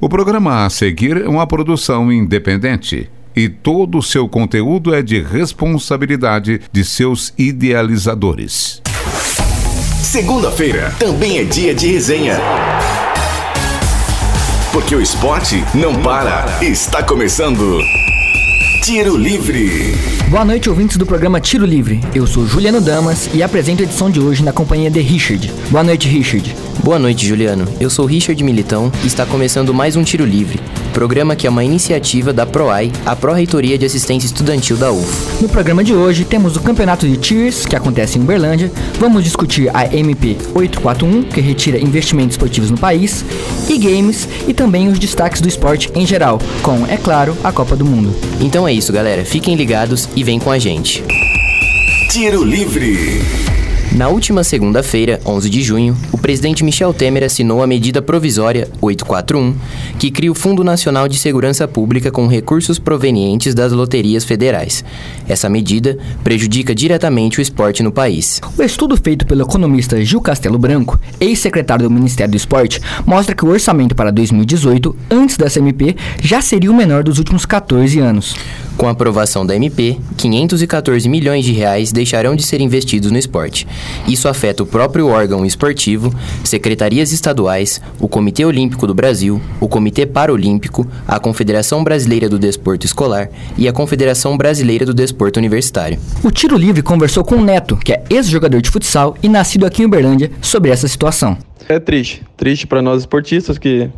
O programa a seguir é uma produção independente e todo o seu conteúdo é de responsabilidade de seus idealizadores. Segunda-feira também é dia de resenha. Porque o esporte não para. Está começando. Tiro Livre. Boa noite, ouvintes do programa Tiro Livre. Eu sou Juliano Damas e apresento a edição de hoje na companhia de Richard. Boa noite, Richard. Boa noite, Juliano. Eu sou Richard Militão e está começando mais um Tiro Livre, programa que é uma iniciativa da PROAI, a Pró-Reitoria de Assistência Estudantil da UF. No programa de hoje temos o Campeonato de Tiers, que acontece em Uberlândia, vamos discutir a MP 841, que retira investimentos esportivos no país, e games e também os destaques do esporte em geral, com, é claro, a Copa do Mundo. Então é isso, galera. Fiquem ligados e vem com a gente. Tiro Livre. Na última segunda-feira, 11 de junho, o presidente Michel Temer assinou a medida provisória 841, que cria o Fundo Nacional de Segurança Pública com recursos provenientes das loterias federais. Essa medida prejudica diretamente o esporte no país. O estudo feito pelo economista Gil Castelo Branco, ex-secretário do Ministério do Esporte, mostra que o orçamento para 2018, antes dessa MP, já seria o menor dos últimos 14 anos. Com a aprovação da MP, 514 milhões de reais deixarão de ser investidos no esporte. Isso afeta o próprio órgão esportivo, secretarias estaduais, o Comitê Olímpico do Brasil, o Comitê Paralímpico, a Confederação Brasileira do Desporto Escolar e a Confederação Brasileira do Desporto Universitário. O Tiro Livre conversou com o Neto, que é ex-jogador de futsal e nascido aqui em Uberlândia, sobre essa situação. É triste, triste para nós esportistas que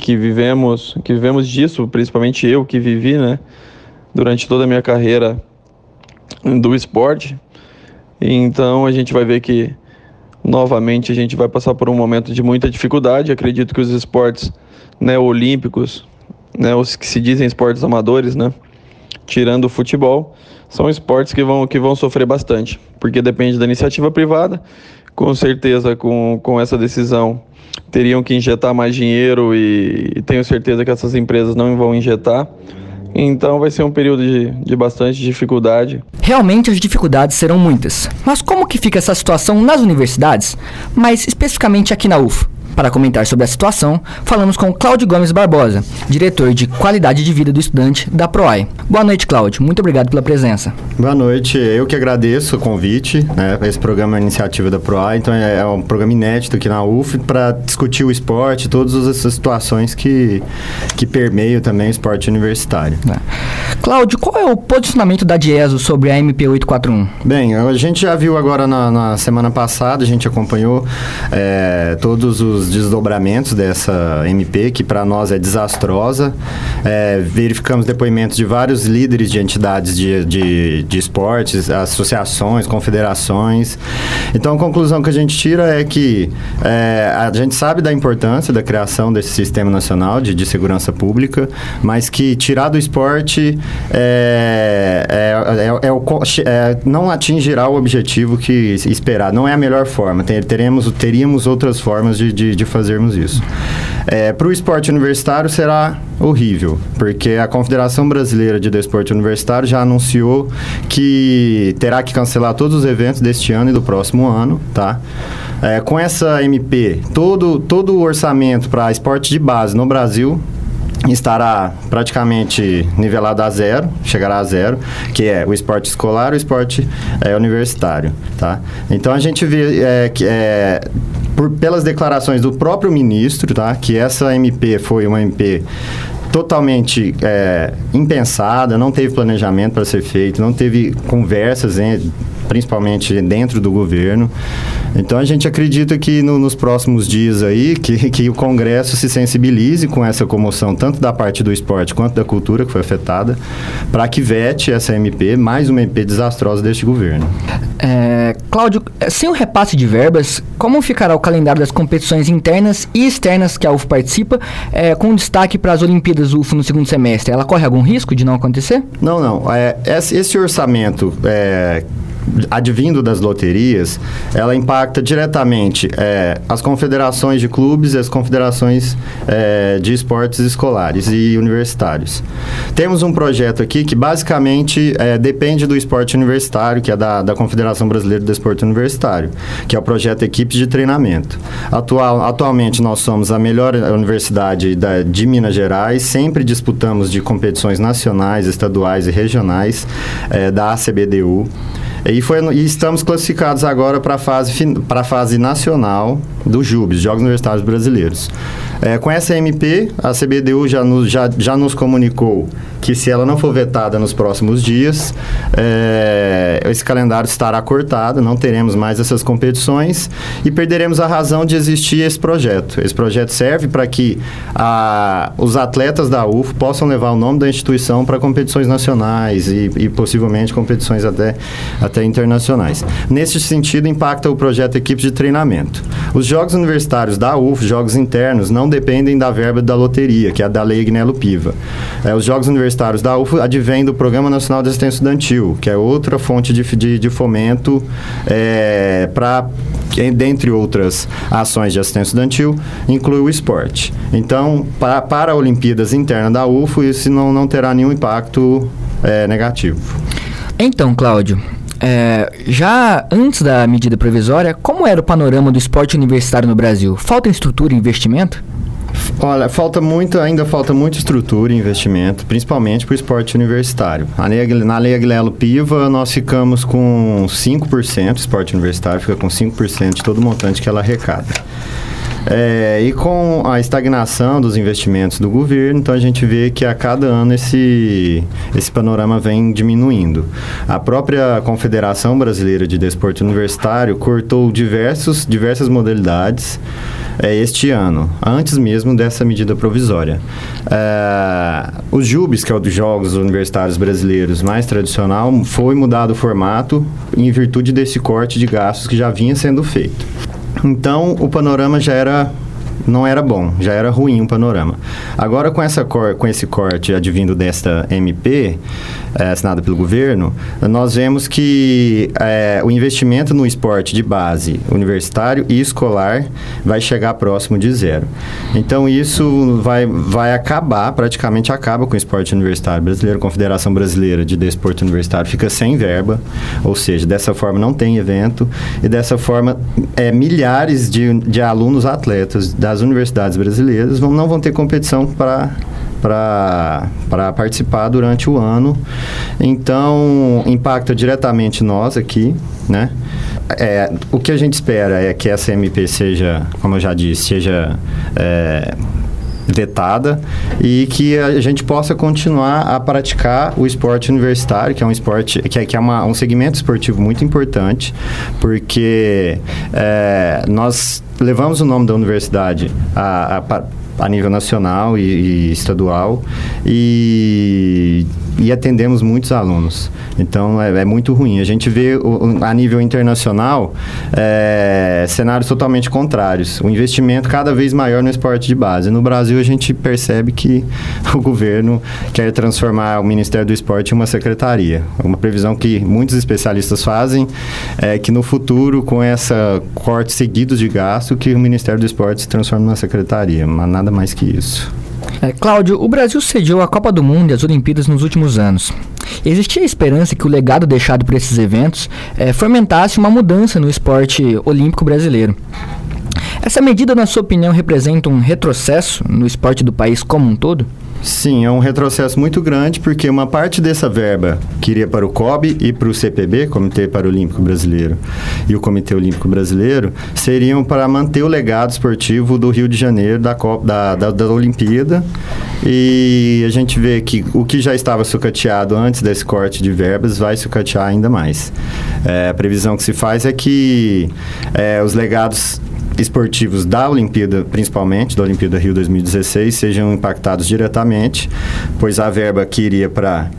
que vivemos, que vivemos disso, principalmente eu que vivi, né? durante toda a minha carreira do esporte. Então a gente vai ver que novamente a gente vai passar por um momento de muita dificuldade. Acredito que os esportes né, olímpicos, né, os que se dizem esportes amadores, né, tirando o futebol, são esportes que vão, que vão sofrer bastante, porque depende da iniciativa privada. Com certeza, com, com essa decisão, teriam que injetar mais dinheiro e, e tenho certeza que essas empresas não vão injetar. Então vai ser um período de, de bastante dificuldade. Realmente as dificuldades serão muitas. Mas como que fica essa situação nas universidades? Mas especificamente aqui na UF? Para comentar sobre a situação, falamos com Cláudio Gomes Barbosa, diretor de Qualidade de Vida do Estudante da PROAI. Boa noite, Cláudio. Muito obrigado pela presença. Boa noite. Eu que agradeço o convite. Né? Esse programa é iniciativa da PROAI, então é, é um programa inédito aqui na UF para discutir o esporte, todas essas situações que, que permeiam também o esporte universitário. É. Cláudio, qual é o posicionamento da Dieso sobre a MP841? Bem, a gente já viu agora na, na semana passada, a gente acompanhou é, todos os desdobramentos dessa MP, que para nós é desastrosa. É, verificamos depoimentos de vários líderes de entidades de, de, de esportes, associações, confederações. Então, a conclusão que a gente tira é que é, a gente sabe da importância da criação desse Sistema Nacional de, de Segurança Pública, mas que tirar do esporte é, é, é, é não atingirá o objetivo que esperar. Não é a melhor forma. Teremos, teríamos outras formas de, de de fazermos isso. É, Para o esporte universitário será horrível, porque a Confederação Brasileira de Desporto Universitário já anunciou que terá que cancelar todos os eventos deste ano e do próximo ano, tá? É, com essa MP, todo, todo o orçamento para esporte de base no Brasil estará praticamente nivelado a zero, chegará a zero, que é o esporte escolar e o esporte é, universitário, tá? Então a gente vê é, que é, por, pelas declarações do próprio ministro, tá? Que essa MP foi uma MP totalmente é, impensada, não teve planejamento para ser feito, não teve conversas, hein, principalmente dentro do governo. Então a gente acredita que no, nos próximos dias aí que, que o Congresso se sensibilize com essa comoção tanto da parte do esporte quanto da cultura que foi afetada, para que vete essa MP, mais uma MP desastrosa deste governo. É, Cláudio, sem o repasse de verbas, como ficará o calendário das competições internas e externas que a UF participa, é, com destaque para as Olimpíadas UF no segundo semestre? Ela corre algum risco de não acontecer? Não, não. É, esse orçamento é, advindo das loterias, ela impacta diretamente é, as confederações de clubes e as confederações é, de esportes escolares e universitários. Temos um projeto aqui que basicamente é, depende do esporte universitário, que é da, da Confederação Brasileira do Esporte Universitário, que é o projeto Equipes de Treinamento. Atual, atualmente nós somos a melhor universidade da, de Minas Gerais, sempre disputamos de competições nacionais, estaduais e regionais é, da ACBDU. E, foi, e estamos classificados agora para a fase, fase nacional do JUBES, Jogos Universitários Brasileiros. É, com essa MP, a CBDU já nos, já, já nos comunicou que se ela não for vetada nos próximos dias, é, esse calendário estará cortado, não teremos mais essas competições e perderemos a razão de existir esse projeto. Esse projeto serve para que a, os atletas da UF possam levar o nome da instituição para competições nacionais e, e, possivelmente competições até, até internacionais. Nesse sentido, impacta o projeto Equipes de Treinamento. Os jogos universitários da UF, jogos internos, não dependem da verba da loteria, que é a da Lei Gnelo Piva. É, os Jogos Universitários da UF advêm do Programa Nacional de Assistência Estudantil, que é outra fonte de, de, de fomento é, para dentre outras ações de assistência estudantil, inclui o esporte. Então, para, para a Olimpíadas interna da UFO, isso não, não terá nenhum impacto é, negativo. Então, Cláudio, é, já antes da medida provisória, como era o panorama do esporte universitário no Brasil? Falta estrutura e investimento? Olha, falta muito, ainda falta muita estrutura e investimento, principalmente para o esporte universitário. Lei, na Lei Aguilelo Piva, nós ficamos com 5%, esporte universitário fica com 5% de todo o montante que ela arrecada. É, e com a estagnação dos investimentos do governo, então a gente vê que a cada ano esse, esse panorama vem diminuindo. A própria Confederação Brasileira de Desporto Universitário cortou diversos, diversas modalidades é, este ano, antes mesmo dessa medida provisória. É, os que é o dos Jogos Universitários Brasileiros mais tradicional, foi mudado o formato em virtude desse corte de gastos que já vinha sendo feito. Então, o panorama já era não era bom, já era ruim o panorama. Agora, com, essa cor, com esse corte advindo desta MP, é, assinada pelo governo, nós vemos que é, o investimento no esporte de base universitário e escolar vai chegar próximo de zero. Então, isso vai, vai acabar, praticamente acaba com o esporte universitário brasileiro. A Confederação Brasileira de Desporto Universitário fica sem verba, ou seja, dessa forma não tem evento, e dessa forma é, milhares de, de alunos atletas das as universidades brasileiras vão, não vão ter competição para para participar durante o ano. Então, impacta diretamente nós aqui, né? É, o que a gente espera é que essa MP seja, como eu já disse, seja é, vetada e que a gente possa continuar a praticar o esporte universitário, que é um esporte que é, que é uma, um segmento esportivo muito importante, porque é, nós levamos o nome da universidade a, a a nível nacional e, e estadual e, e, atendemos muitos alunos. Então é, é, muito ruim. A gente vê o, a nível internacional é, cenários totalmente contrários. O investimento cada vez maior no esporte de base. No Brasil a gente percebe que o governo quer transformar o Ministério do Esporte em uma secretaria. Uma previsão que muitos especialistas fazem é que no futuro, com essa corte seguidos de gasto, que o Ministério do Esporte se transforme numa secretaria. Mas nada nada mais que isso. É, Cláudio, o Brasil sediou a Copa do Mundo e as Olimpíadas nos últimos anos. Existia a esperança que o legado deixado por esses eventos é, fomentasse uma mudança no esporte olímpico brasileiro. Essa medida, na sua opinião, representa um retrocesso no esporte do país como um todo? Sim, é um retrocesso muito grande, porque uma parte dessa verba que iria para o COB e para o CPB, Comitê Paralímpico Brasileiro, e o Comitê Olímpico Brasileiro, seriam para manter o legado esportivo do Rio de Janeiro, da, Copa, da, da, da Olimpíada. E a gente vê que o que já estava sucateado antes desse corte de verbas vai sucatear ainda mais. É, a previsão que se faz é que é, os legados esportivos da Olimpíada, principalmente, da Olimpíada Rio 2016, sejam impactados diretamente, pois a verba que iria para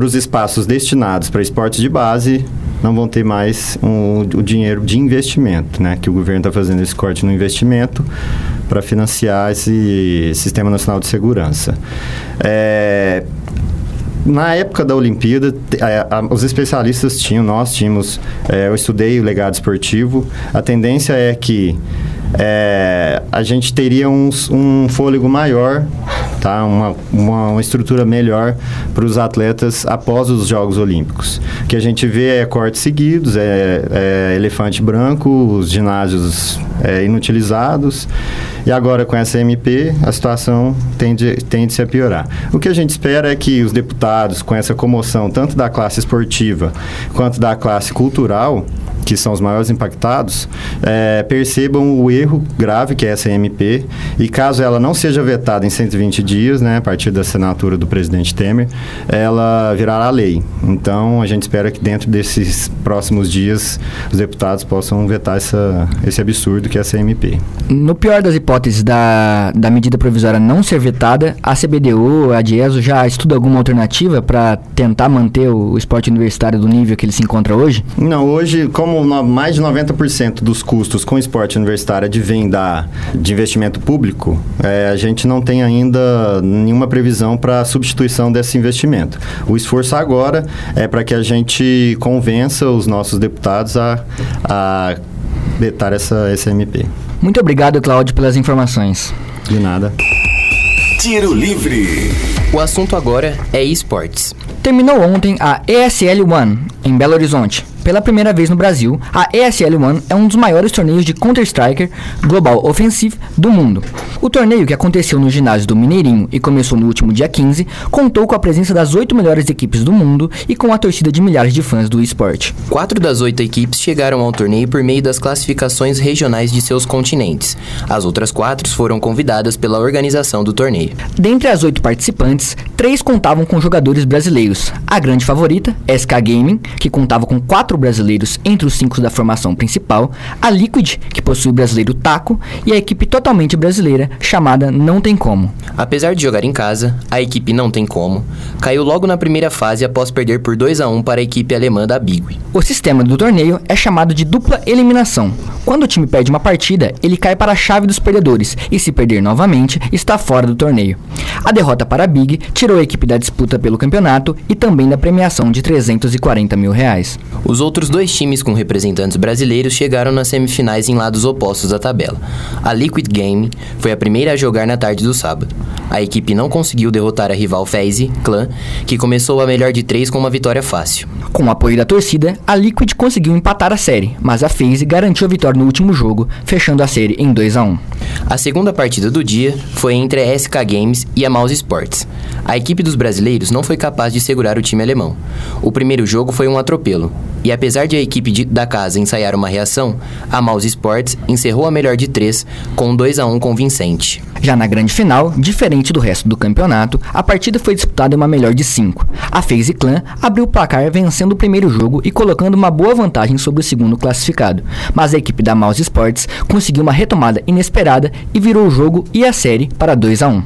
os espaços destinados para esportes de base não vão ter mais um, o dinheiro de investimento, né? Que o governo está fazendo esse corte no investimento para financiar esse Sistema Nacional de Segurança. É, na época da Olimpíada, a, a, os especialistas tinham, nós tínhamos, é, eu estudei o legado esportivo. A tendência é que é, a gente teria um, um fôlego maior, tá? uma, uma, uma estrutura melhor para os atletas após os Jogos Olímpicos. O que a gente vê é cortes seguidos, é, é elefante branco, os ginásios é, inutilizados. E agora com essa MP, a situação tende, tende a piorar. O que a gente espera é que os deputados, com essa comoção tanto da classe esportiva quanto da classe cultural, que são os maiores impactados, é, percebam o erro grave que é essa MP e caso ela não seja vetada em 120 dias, né, a partir da assinatura do presidente Temer, ela virará lei. Então, a gente espera que dentro desses próximos dias os deputados possam vetar essa, esse absurdo que é essa MP. No pior das hipóteses da, da medida provisória não ser vetada, a CBDU, a DIESO já estuda alguma alternativa para tentar manter o esporte universitário do nível que ele se encontra hoje? Não, hoje, como como mais de 90% dos custos com esporte universitário advém da, de investimento público, é, a gente não tem ainda nenhuma previsão para substituição desse investimento. O esforço agora é para que a gente convença os nossos deputados a, a vetar essa SMP. Muito obrigado, Cláudio, pelas informações. De nada. Tiro Livre. O assunto agora é esportes. Terminou ontem a ESL One em Belo Horizonte pela primeira vez no Brasil, a ESL One é um dos maiores torneios de Counter-Strike Global Offensive do mundo. O torneio, que aconteceu no ginásio do Mineirinho e começou no último dia 15, contou com a presença das oito melhores equipes do mundo e com a torcida de milhares de fãs do esporte. Quatro das oito equipes chegaram ao torneio por meio das classificações regionais de seus continentes. As outras quatro foram convidadas pela organização do torneio. Dentre as oito participantes, três contavam com jogadores brasileiros. A grande favorita, SK Gaming, que contava com quatro brasileiros entre os cinco da formação principal, a Liquid, que possui o brasileiro Taco, e a equipe totalmente brasileira, chamada Não Tem Como. Apesar de jogar em casa, a equipe Não Tem Como caiu logo na primeira fase após perder por 2 a 1 para a equipe alemã da Bigui. O sistema do torneio é chamado de dupla eliminação. Quando o time perde uma partida, ele cai para a chave dos perdedores e, se perder novamente, está fora do torneio. A derrota para a Big tirou a equipe da disputa pelo campeonato e também da premiação de 340 mil reais. Os outros dois times com representantes brasileiros chegaram nas semifinais em lados opostos da tabela. A Liquid Game foi a primeira a jogar na tarde do sábado. A equipe não conseguiu derrotar a rival FaZe, Clan, que começou a melhor de três com uma vitória fácil. Com o apoio da torcida, a Liquid conseguiu empatar a série, mas a FaZe garantiu a vitória no último jogo, fechando a série em 2 a 1. A segunda partida do dia foi entre a SK Games e a Mouse Sports. A equipe dos brasileiros não foi capaz de segurar o time alemão. O primeiro jogo foi um atropelo, e apesar de a equipe de, da casa ensaiar uma reação, a Mouse Sports encerrou a melhor de três com 2 a 1 convincente. Já na grande final, diferente do resto do campeonato, a partida foi disputada em uma melhor de 5. A FaZe Clan abriu o placar vencendo o primeiro jogo e colocando uma boa vantagem sobre o segundo classificado, mas a equipe da Mouse Sports conseguiu uma retomada inesperada e virou o jogo e a série para 2 a 1.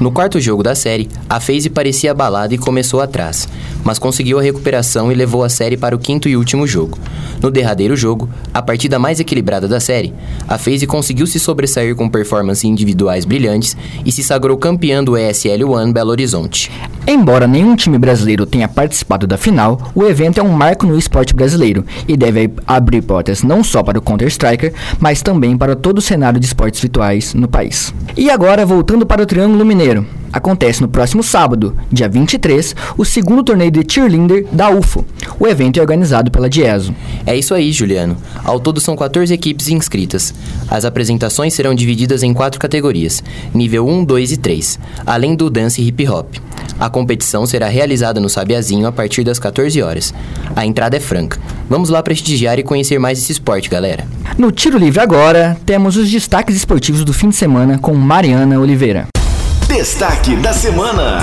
No quarto jogo da série, a FaZe parecia abalada e começou atrás, mas conseguiu a recuperação e levou a série para o quinto e último jogo. No derradeiro jogo, a partida mais equilibrada da série, a FaZe conseguiu se sobressair com performances individuais brilhantes e se sagrou campeã do ESL One Belo Horizonte. Embora nenhum time brasileiro tenha participado da final, o evento é um marco no esporte brasileiro e deve abrir portas não só para o Counter-Striker, mas também para todo o cenário de esportes virtuais no país. E agora, voltando para o Triângulo Mineiro. Acontece no próximo sábado, dia 23, o segundo torneio de cheerleader da UFO. O evento é organizado pela Dieso. É isso aí, Juliano. Ao todo são 14 equipes inscritas. As apresentações serão divididas em quatro categorias: nível 1, 2 e 3, além do dance e hip hop. A competição será realizada no Sabiazinho a partir das 14 horas. A entrada é franca. Vamos lá prestigiar e conhecer mais esse esporte, galera. No Tiro Livre agora, temos os destaques esportivos do fim de semana com Mariana Oliveira. Destaque da semana.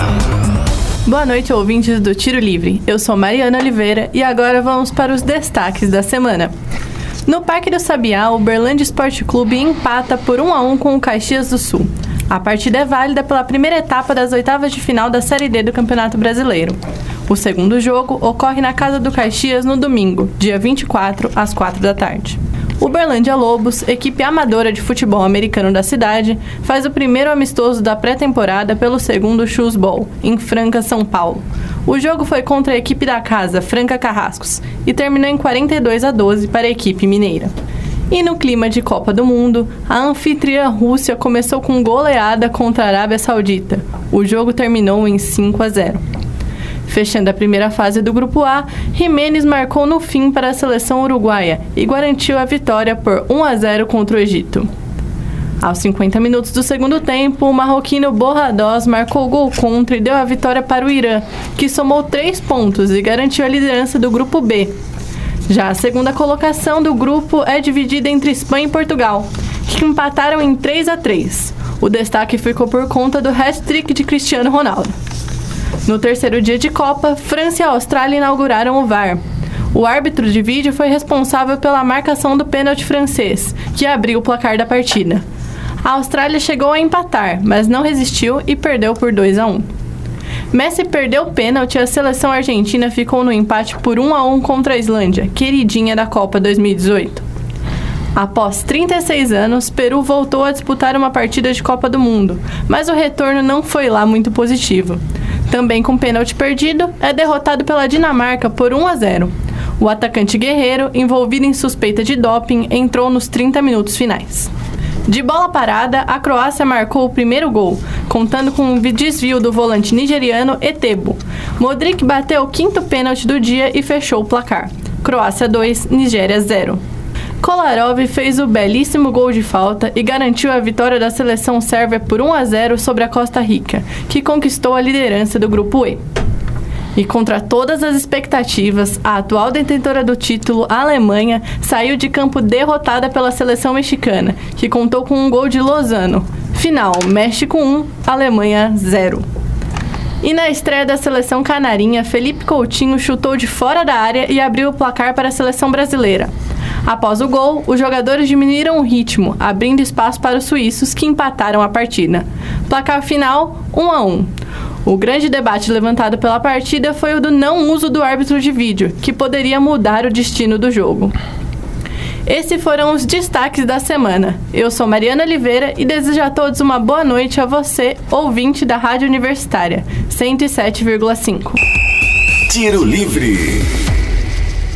Boa noite, ouvintes do Tiro Livre. Eu sou Mariana Oliveira e agora vamos para os destaques da semana. No Parque do Sabiá, o Berlândia Esporte Clube empata por 1 a 1 com o Caxias do Sul. A partida é válida pela primeira etapa das oitavas de final da Série D do Campeonato Brasileiro. O segundo jogo ocorre na Casa do Caxias no domingo, dia 24, às 4 da tarde. Uberlândia Lobos, equipe amadora de futebol americano da cidade, faz o primeiro amistoso da pré-temporada pelo segundo Shoes Bowl, em Franca, São Paulo. O jogo foi contra a equipe da casa, Franca Carrascos, e terminou em 42 a 12 para a equipe mineira. E no clima de Copa do Mundo, a anfitriã Rússia começou com goleada contra a Arábia Saudita. O jogo terminou em 5 a 0. Fechando a primeira fase do Grupo A, Jimenez marcou no fim para a seleção uruguaia e garantiu a vitória por 1 a 0 contra o Egito. Aos 50 minutos do segundo tempo, o marroquino Borrados marcou o gol contra e deu a vitória para o Irã, que somou três pontos e garantiu a liderança do Grupo B, já a segunda colocação do grupo é dividida entre Espanha e Portugal, que empataram em 3 a 3. O destaque ficou por conta do hat-trick de Cristiano Ronaldo. No terceiro dia de Copa, França e Austrália inauguraram o VAR. O árbitro de vídeo foi responsável pela marcação do pênalti francês, que abriu o placar da partida. A Austrália chegou a empatar, mas não resistiu e perdeu por 2 a 1. Messi perdeu o pênalti e a seleção argentina ficou no empate por 1 a 1 contra a Islândia, queridinha da Copa 2018. Após 36 anos, Peru voltou a disputar uma partida de Copa do Mundo, mas o retorno não foi lá muito positivo. Também com pênalti perdido, é derrotado pela Dinamarca por 1 a 0. O atacante guerreiro, envolvido em suspeita de doping, entrou nos 30 minutos finais. De bola parada, a Croácia marcou o primeiro gol, contando com um desvio do volante nigeriano Etebo. Modric bateu o quinto pênalti do dia e fechou o placar. Croácia 2, Nigéria 0. Kolarov fez o belíssimo gol de falta e garantiu a vitória da seleção sérvia por 1 a 0 sobre a Costa Rica, que conquistou a liderança do grupo E. E contra todas as expectativas, a atual detentora do título, a Alemanha, saiu de campo derrotada pela seleção mexicana, que contou com um gol de Lozano. Final: México 1, Alemanha 0. E na estreia da seleção canarinha, Felipe Coutinho chutou de fora da área e abriu o placar para a seleção brasileira. Após o gol, os jogadores diminuíram o ritmo, abrindo espaço para os suíços que empataram a partida. Placar final: 1 a 1. O grande debate levantado pela partida foi o do não uso do árbitro de vídeo, que poderia mudar o destino do jogo. Esses foram os destaques da semana. Eu sou Mariana Oliveira e desejo a todos uma boa noite a você, ouvinte da Rádio Universitária 107,5. Tiro Livre.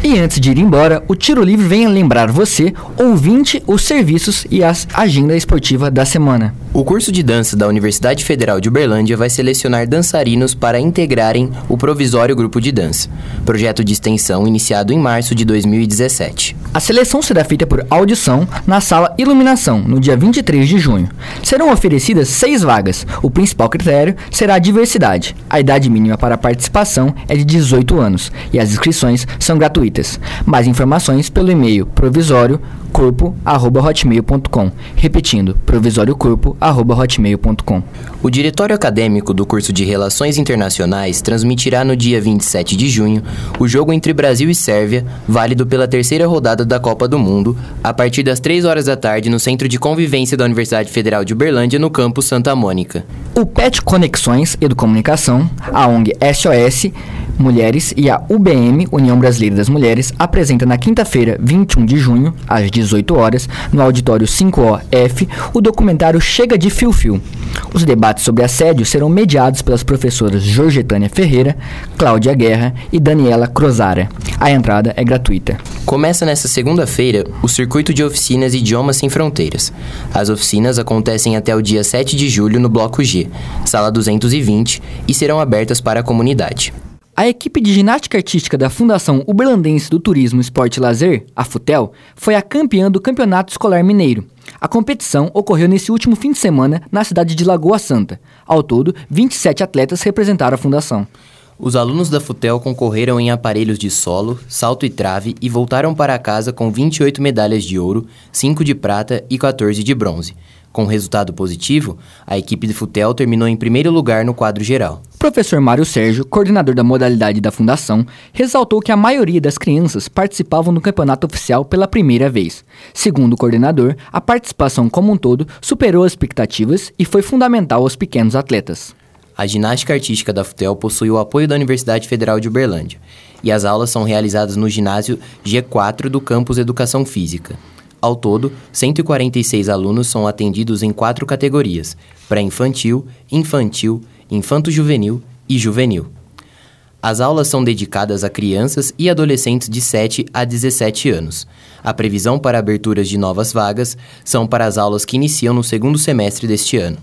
E antes de ir embora, o Tiro Livre vem lembrar você, ouvinte, os serviços e a agenda esportiva da semana. O curso de dança da Universidade Federal de Uberlândia vai selecionar dançarinos para integrarem o provisório grupo de dança, projeto de extensão iniciado em março de 2017. A seleção será feita por audição na sala Iluminação, no dia 23 de junho. Serão oferecidas seis vagas. O principal critério será a diversidade. A idade mínima para a participação é de 18 anos e as inscrições são gratuitas. Mais informações pelo e-mail provisório corpo@hotmail.com. Repetindo, provisóriocorpo@hotmail.com. O diretório acadêmico do curso de Relações Internacionais transmitirá no dia 27 de junho o jogo entre Brasil e Sérvia, válido pela terceira rodada da Copa do Mundo, a partir das 3 horas da tarde no Centro de Convivência da Universidade Federal de Uberlândia, no campus Santa Mônica. O PET Conexões Educomunicação, a ONG SOS Mulheres e a UBM, União Brasileira das Mulheres, apresenta na quinta-feira, 21 de junho, às 18 horas, no auditório 5OF, o documentário Chega de Fio Fio. Os debates sobre assédio serão mediados pelas professoras Jorgetânia Ferreira, Cláudia Guerra e Daniela Crozara. A entrada é gratuita. Começa nesta segunda-feira o circuito de oficinas Idiomas Sem Fronteiras. As oficinas acontecem até o dia 7 de julho no Bloco G, sala 220, e serão abertas para a comunidade. A equipe de ginástica artística da Fundação Uberlandense do Turismo, Esporte e Lazer, a FUTEL, foi a campeã do Campeonato Escolar Mineiro. A competição ocorreu nesse último fim de semana na cidade de Lagoa Santa. Ao todo, 27 atletas representaram a fundação. Os alunos da FUTEL concorreram em aparelhos de solo, salto e trave e voltaram para casa com 28 medalhas de ouro, 5 de prata e 14 de bronze. Com resultado positivo, a equipe de futel terminou em primeiro lugar no quadro geral. Professor Mário Sérgio, coordenador da modalidade da fundação, ressaltou que a maioria das crianças participavam do campeonato oficial pela primeira vez. Segundo o coordenador, a participação como um todo superou as expectativas e foi fundamental aos pequenos atletas. A ginástica artística da FUTEL possui o apoio da Universidade Federal de Uberlândia e as aulas são realizadas no ginásio G4 do campus Educação Física. Ao todo, 146 alunos são atendidos em quatro categorias: pré-infantil, infantil, infanto-juvenil e juvenil. As aulas são dedicadas a crianças e adolescentes de 7 a 17 anos. A previsão para aberturas de novas vagas são para as aulas que iniciam no segundo semestre deste ano.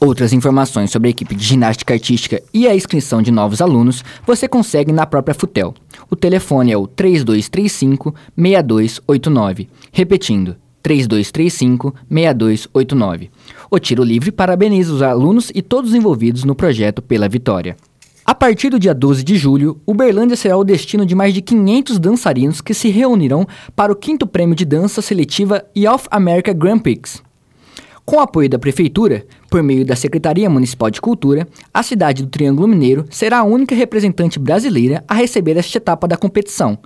Outras informações sobre a equipe de ginástica artística e a inscrição de novos alunos você consegue na própria Futel. O telefone é o 3235 6289. Repetindo, 3235 6289. O Tiro Livre parabeniza os alunos e todos os envolvidos no projeto pela vitória. A partir do dia 12 de julho, Uberlândia será o destino de mais de 500 dançarinos que se reunirão para o quinto prêmio de dança seletiva Youth America Grand Prix. Com apoio da Prefeitura, por meio da Secretaria Municipal de Cultura, a cidade do Triângulo Mineiro será a única representante brasileira a receber esta etapa da competição.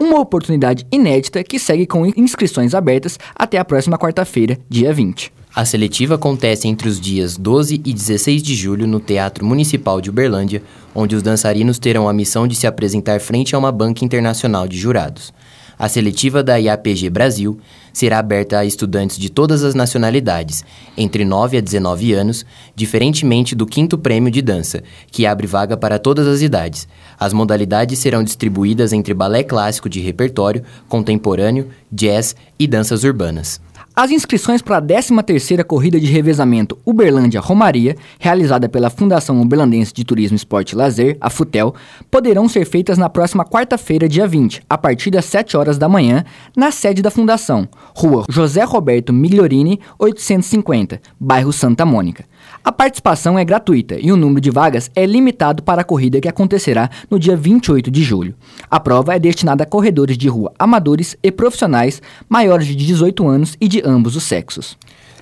Uma oportunidade inédita que segue com inscrições abertas até a próxima quarta-feira, dia 20. A seletiva acontece entre os dias 12 e 16 de julho no Teatro Municipal de Uberlândia, onde os dançarinos terão a missão de se apresentar frente a uma banca internacional de jurados. A seletiva da IAPG Brasil será aberta a estudantes de todas as nacionalidades, entre 9 a 19 anos, diferentemente do quinto prêmio de dança, que abre vaga para todas as idades. As modalidades serão distribuídas entre balé clássico de repertório, contemporâneo, jazz e danças urbanas. As inscrições para a 13ª Corrida de Revezamento Uberlândia Romaria, realizada pela Fundação Uberlandense de Turismo, Esporte e Lazer, a FUTEL, poderão ser feitas na próxima quarta-feira, dia 20, a partir das 7 horas da manhã, na sede da Fundação, Rua José Roberto Migliorini, 850, bairro Santa Mônica. A participação é gratuita e o número de vagas é limitado para a corrida que acontecerá no dia 28 de julho. A prova é destinada a corredores de rua amadores e profissionais maiores de 18 anos e de ambos os sexos.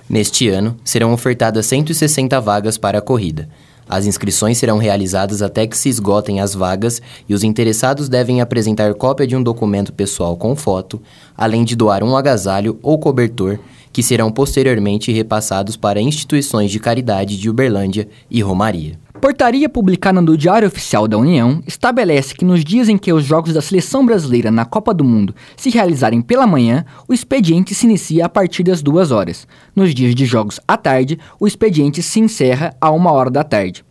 Neste ano, serão ofertadas 160 vagas para a corrida. As inscrições serão realizadas até que se esgotem as vagas e os interessados devem apresentar cópia de um documento pessoal com foto, além de doar um agasalho ou cobertor que serão posteriormente repassados para instituições de caridade de Uberlândia e Romaria. Portaria publicada no Diário Oficial da União estabelece que nos dias em que os jogos da seleção brasileira na Copa do Mundo se realizarem pela manhã, o expediente se inicia a partir das duas horas. Nos dias de jogos à tarde, o expediente se encerra a uma hora da tarde.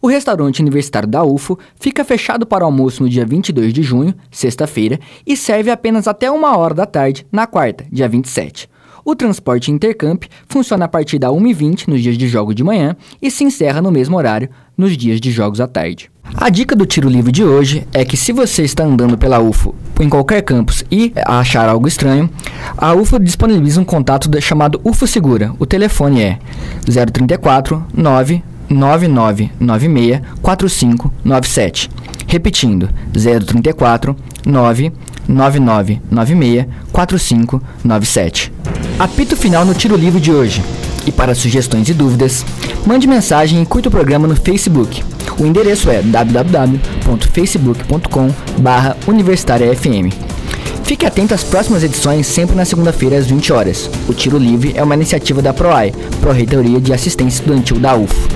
O restaurante universitário da UFO fica fechado para almoço no dia 22 de junho, sexta-feira, e serve apenas até uma hora da tarde, na quarta, dia 27. O transporte Intercamp funciona a partir da 1h20 nos dias de jogo de manhã e se encerra no mesmo horário nos dias de jogos à tarde. A dica do tiro livre de hoje é que se você está andando pela UFO em qualquer campus e achar algo estranho, a UFO disponibiliza um contato chamado UFO Segura. O telefone é 034 9 9996 4597. Repetindo, 034 9 9996 4597. Apito final no tiro livre de hoje. E para sugestões e dúvidas, mande mensagem e curta o programa no Facebook. O endereço é www.facebook.com barra FM. Fique atento às próximas edições, sempre na segunda-feira às 20 horas. O Tiro Livre é uma iniciativa da PROAI, Pró-Reitoria de Assistência Estudantil da UFO.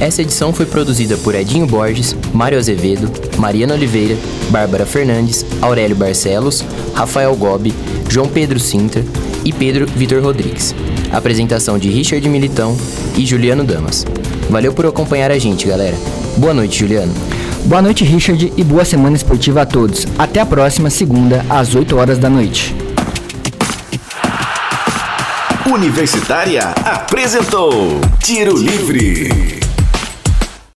Essa edição foi produzida por Edinho Borges, Mário Azevedo, Mariana Oliveira, Bárbara Fernandes, Aurélio Barcelos, Rafael Gobi, João Pedro Sintra e Pedro Vitor Rodrigues. Apresentação de Richard Militão e Juliano Damas. Valeu por acompanhar a gente, galera. Boa noite, Juliano. Boa noite, Richard, e boa semana esportiva a todos. Até a próxima segunda, às 8 horas da noite. Universitária apresentou Tiro Livre.